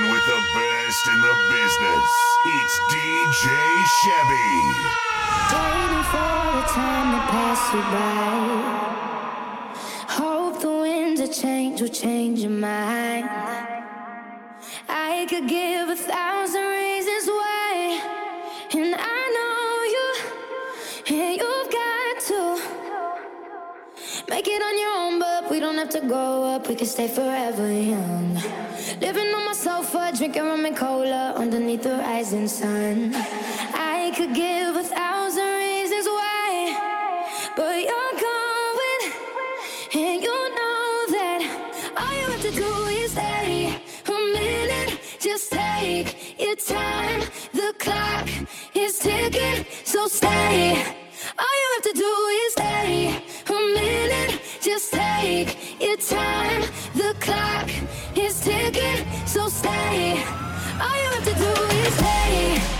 Rocking with the best in the business. It's DJ Chevy. Waiting for the time to pass you by. Hope the winds of change will change your mind. I could give a thousand reasons why, and I know you, and you've got to make it on your have to grow up; we can stay forever young. Living on my sofa, drinking rum and cola underneath the rising sun. I could give a thousand reasons why, but you're going, and you know that all you have to do is stay a minute. Just take your time. The clock is ticking, so stay. All you have to do is stay a minute. Just take your time. The clock is ticking, so stay. All you have to do is stay.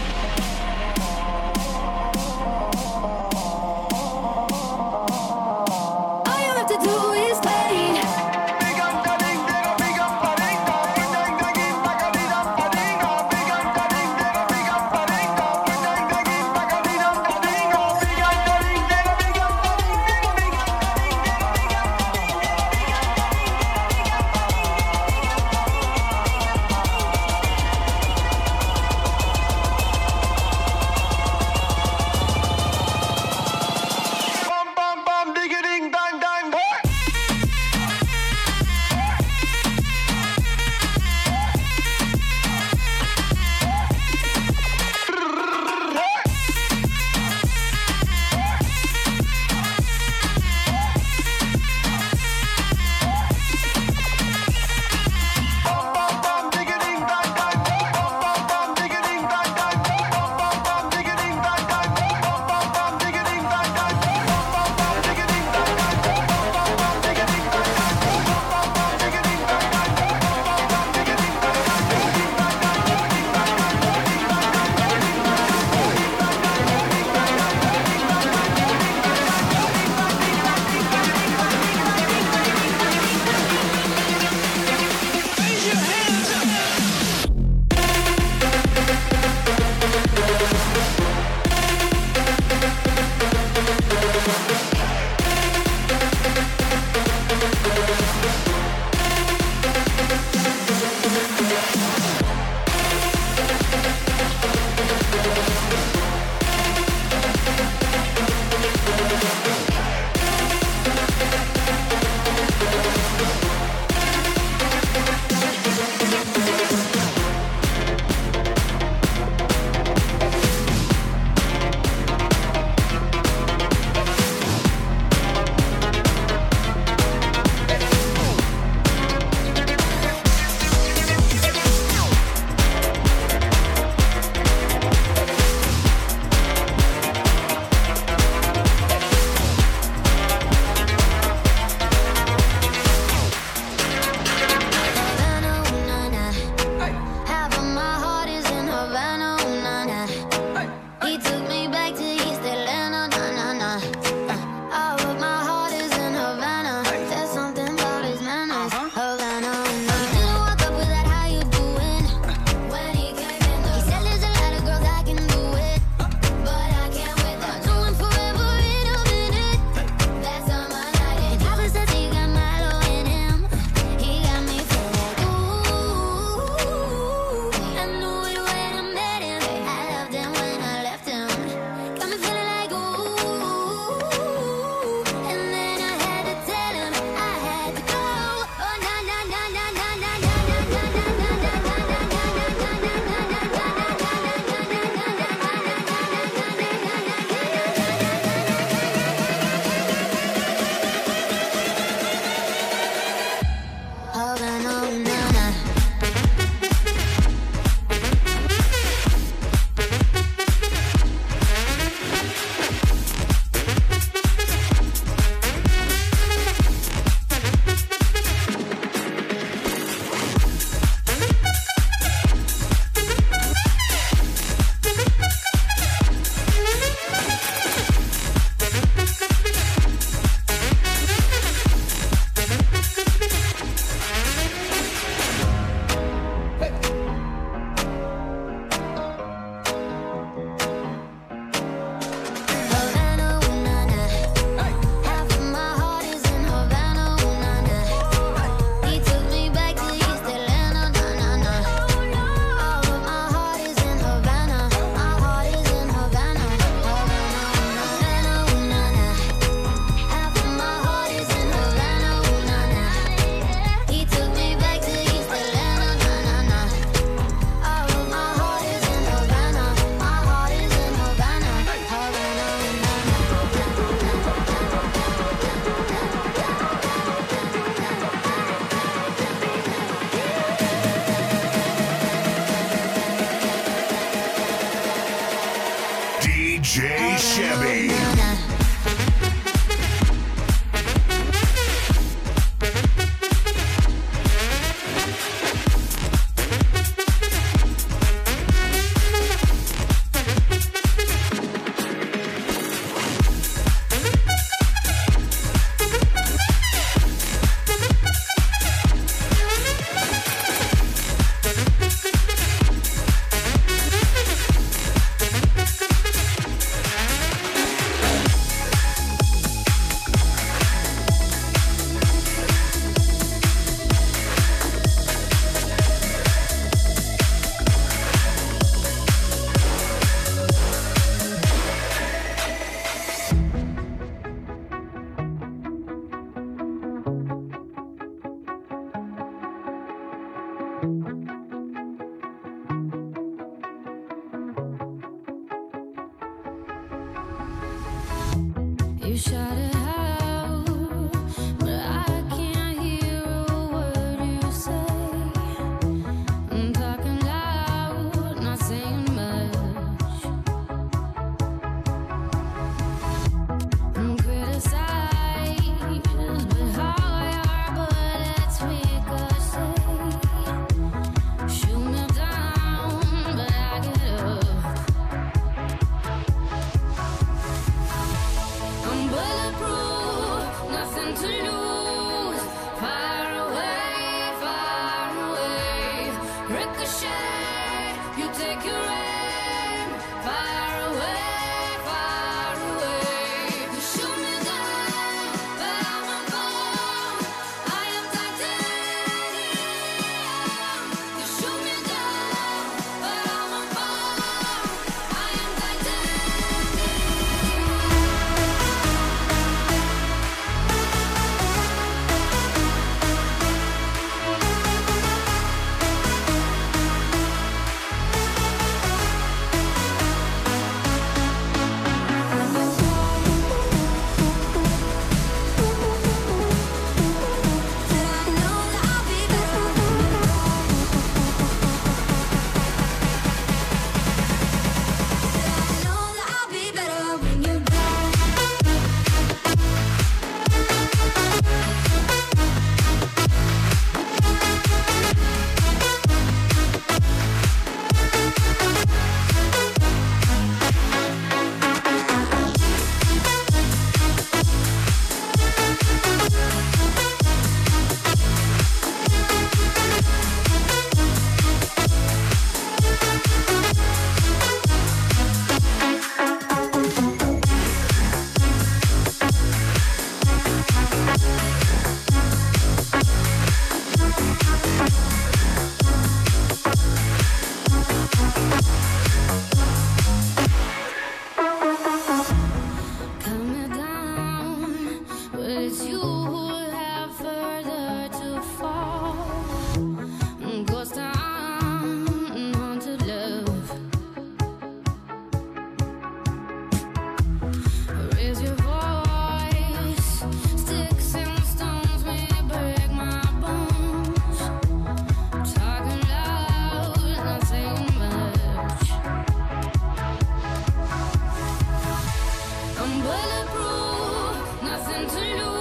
I'm bulletproof, nothing to lose.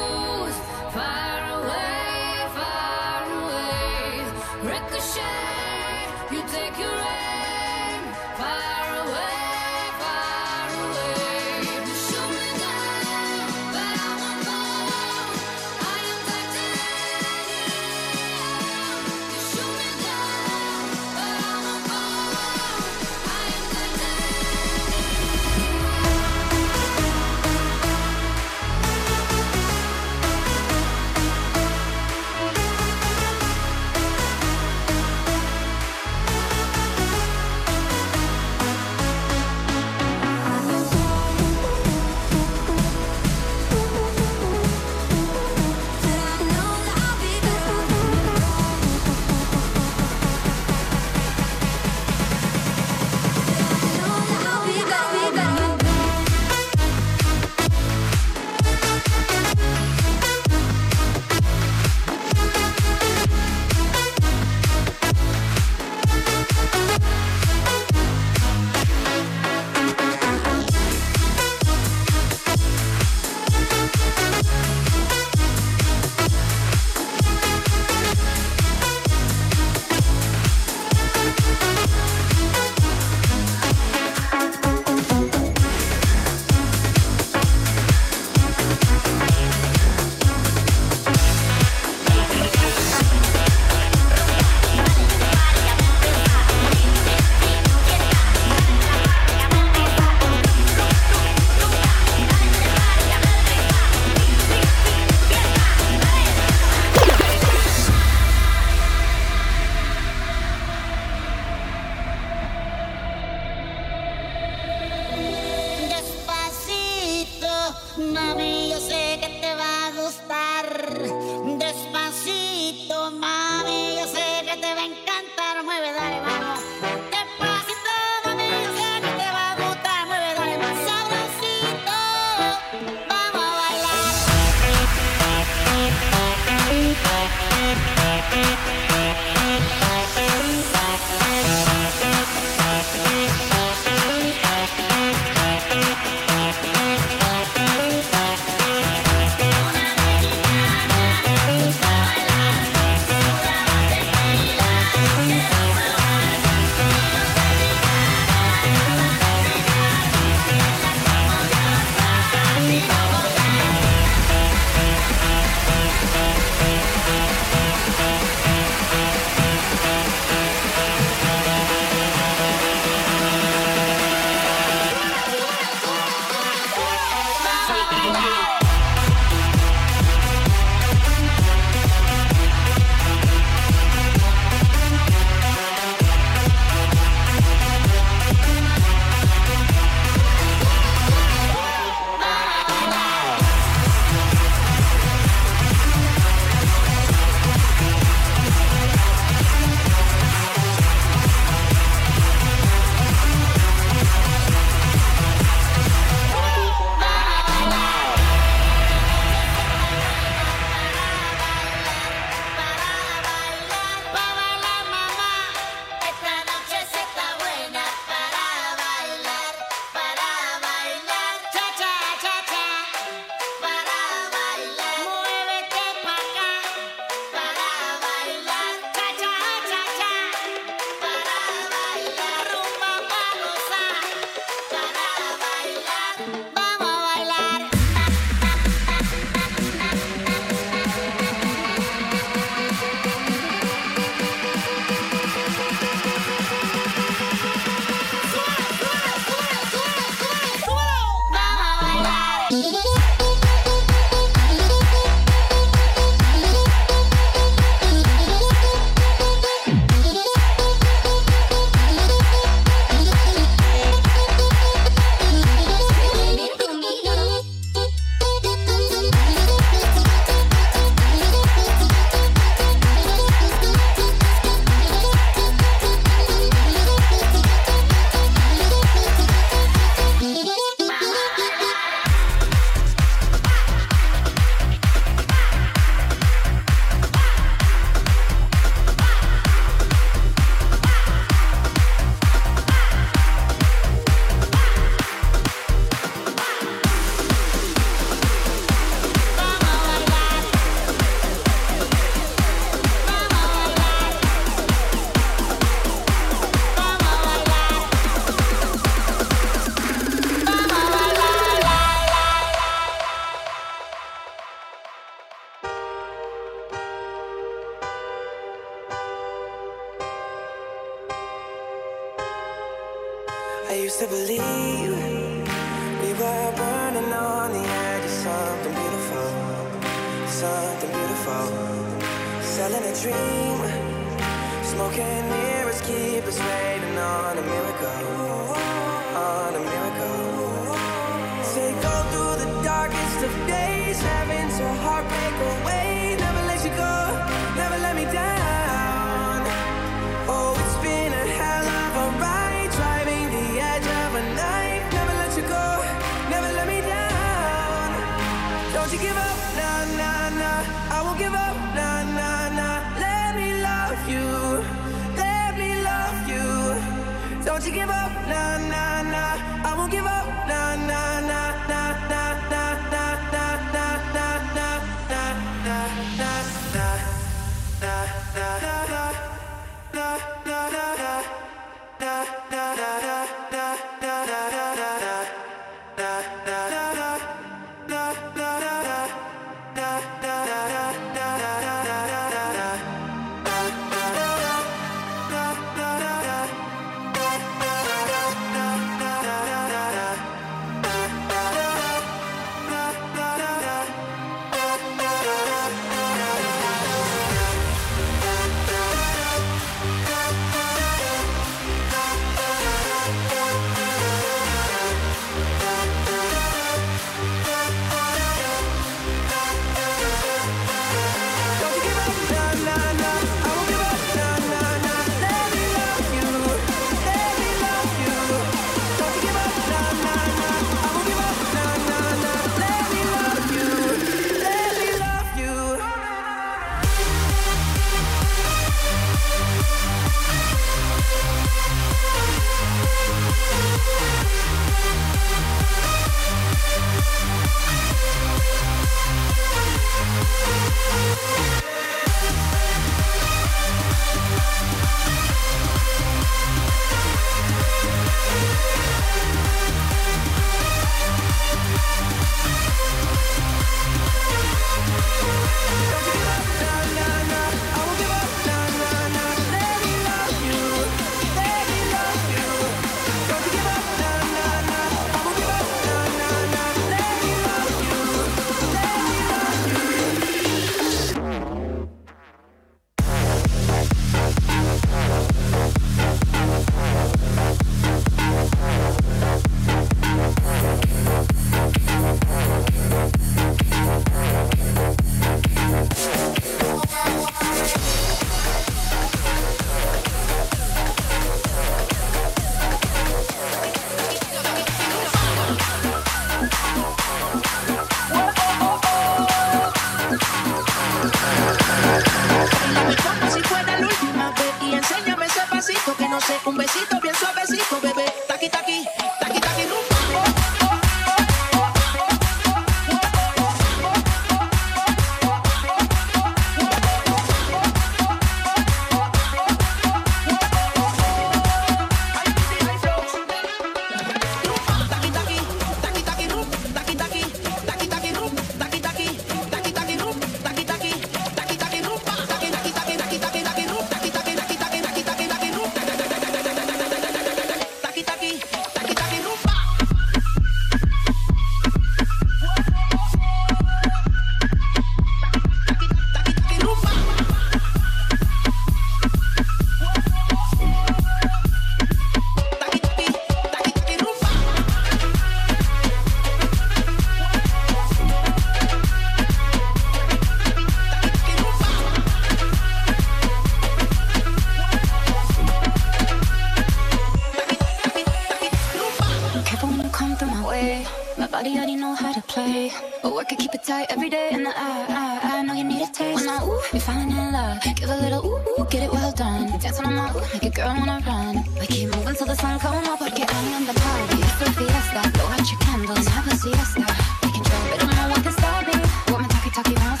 come through my way. My body already know how to play. But work it, keep it tight every day. And I, I, I know you need a taste. When I ooh, you're falling in love. Give a little ooh, ooh, get it well done. Dance on my ooh, make a girl wanna run. We keep moving till the sun come up. Porque I am the party. It's the fiesta. Blow out your candles, have a siesta. can control, but I don't know what can stop me. Woman talkie talkie,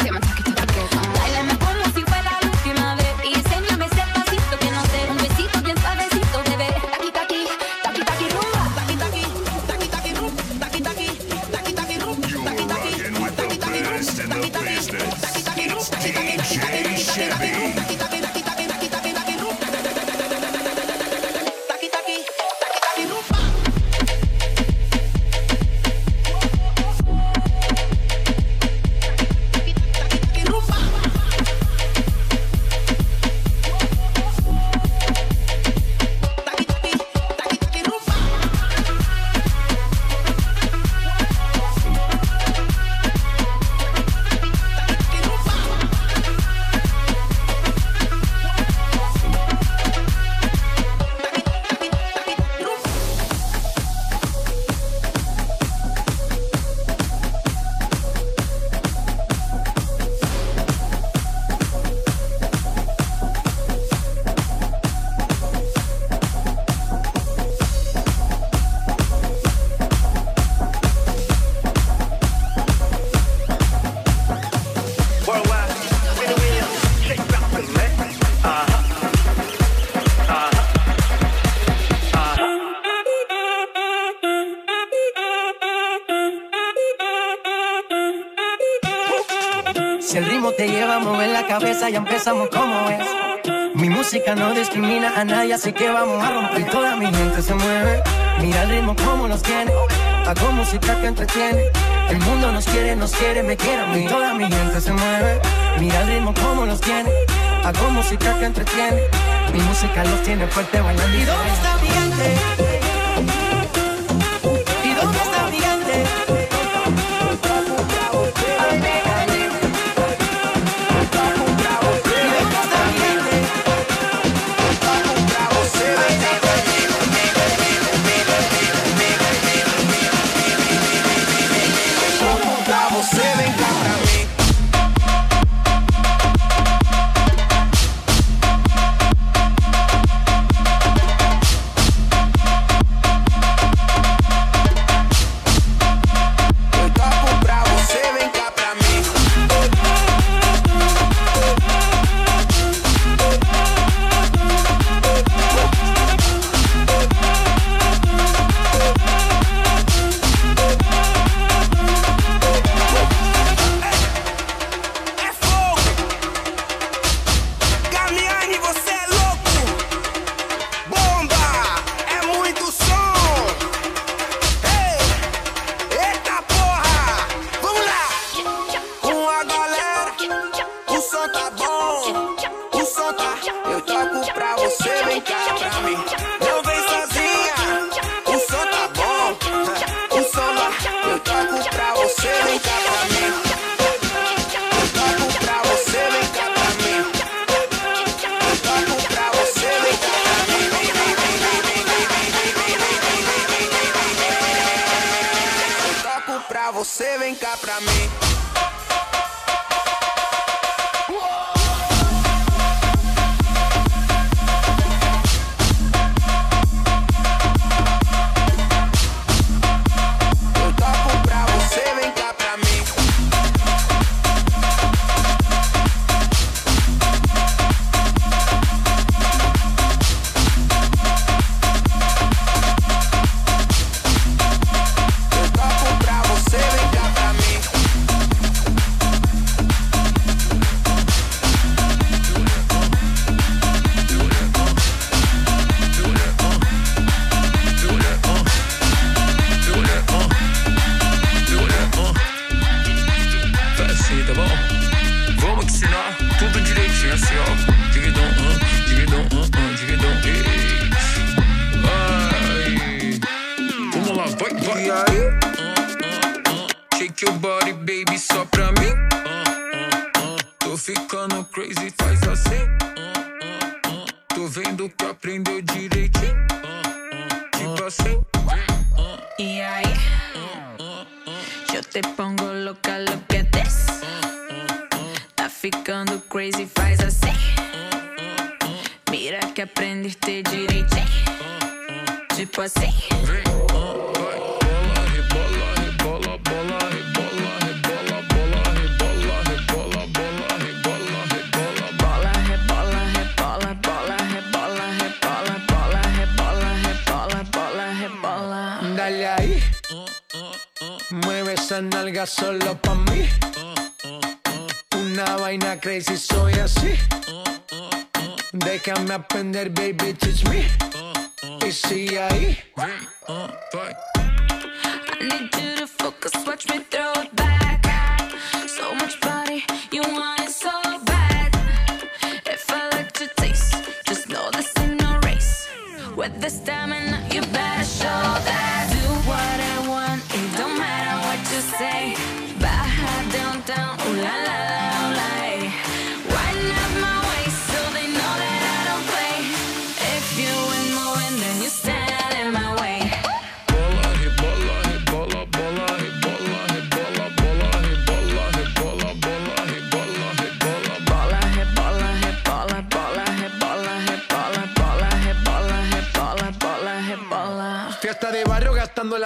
como es. Mi música no discrimina a nadie, así que vamos a romper. Toda mi gente se mueve. Mira el ritmo como nos tiene. Hago música que entretiene. El mundo nos quiere, nos quiere, me quiere a mí. Toda mi gente se mueve. Mira el ritmo como nos tiene. Hago música que entretiene. Mi música los tiene fuerte bailando. Dónde está mi gente? crazy, faz assim. Tô vendo que aprendeu direitinho. Tipo assim. E aí? Eu te pongo louca, louca é this. Tá ficando crazy, faz assim. Mira que aprendeste direitinho. Tipo assim. la nalga solo pa' mí. Una vaina crazy, soy así. Déjame aprender, baby, teach me. Y sigue ahí.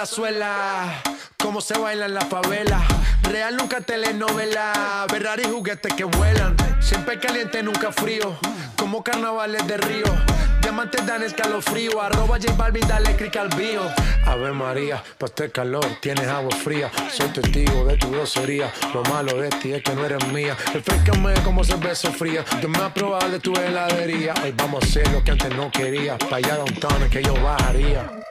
Venezuela, cómo se baila en la favela. Real nunca telenovela, Ferrari juguetes que vuelan. Siempre caliente, nunca frío, como carnavales de río. Diamantes dan escalofrío, arroba J Balvin, dale click al bio. Ave María, pa' este calor tienes agua fría. Soy testigo de tu grosería, lo malo de ti es que no eres mía. Refrescame como cerveza fría, yo me aprobar de tu heladería. Hoy vamos a hacer lo que antes no quería, pa' allá downtown es que yo bajaría.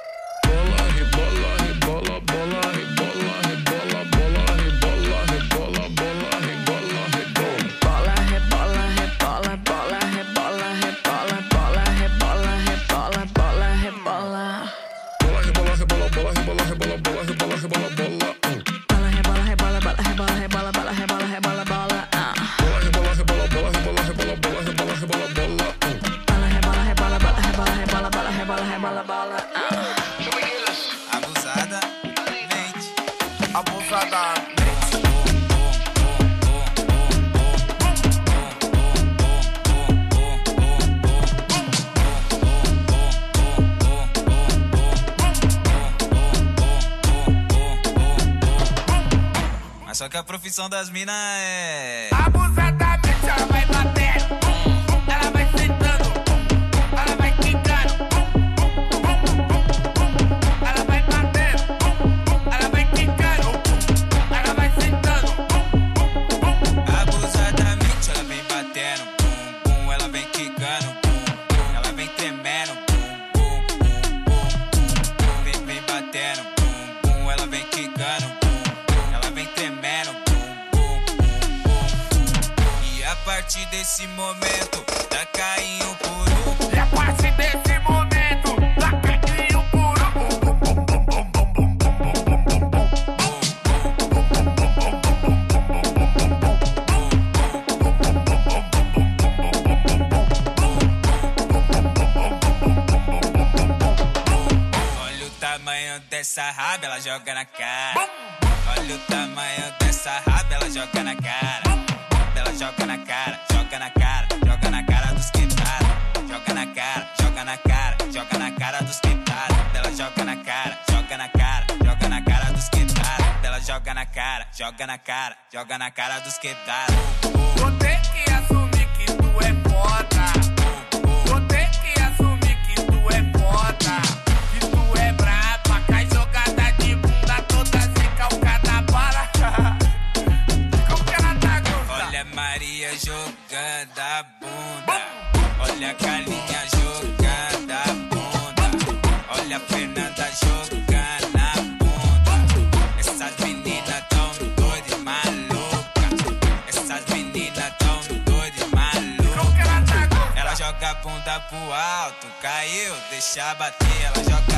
Só que a profissão das minas é. Abusadamente joga na cara. Olha o tamanho dessa raba, ela joga na cara. Ela joga na cara, joga na cara, joga na cara dos quebrados. Joga na cara, joga na cara, joga na cara dos quebrados. Ela joga na cara, joga na cara, joga na cara dos quebrados. Ela joga na cara, joga na cara, joga na cara dos quebrados. Vou ter que assumir que tu é foda. Jogando a bunda. Olha a Carlinha jogando a bunda. Olha a Fernanda jogando a bunda. Essas meninas tão doidas malucas. Essas meninas tão doidas gostando? Ela joga a bunda pro alto, caiu, deixa bater. Ela joga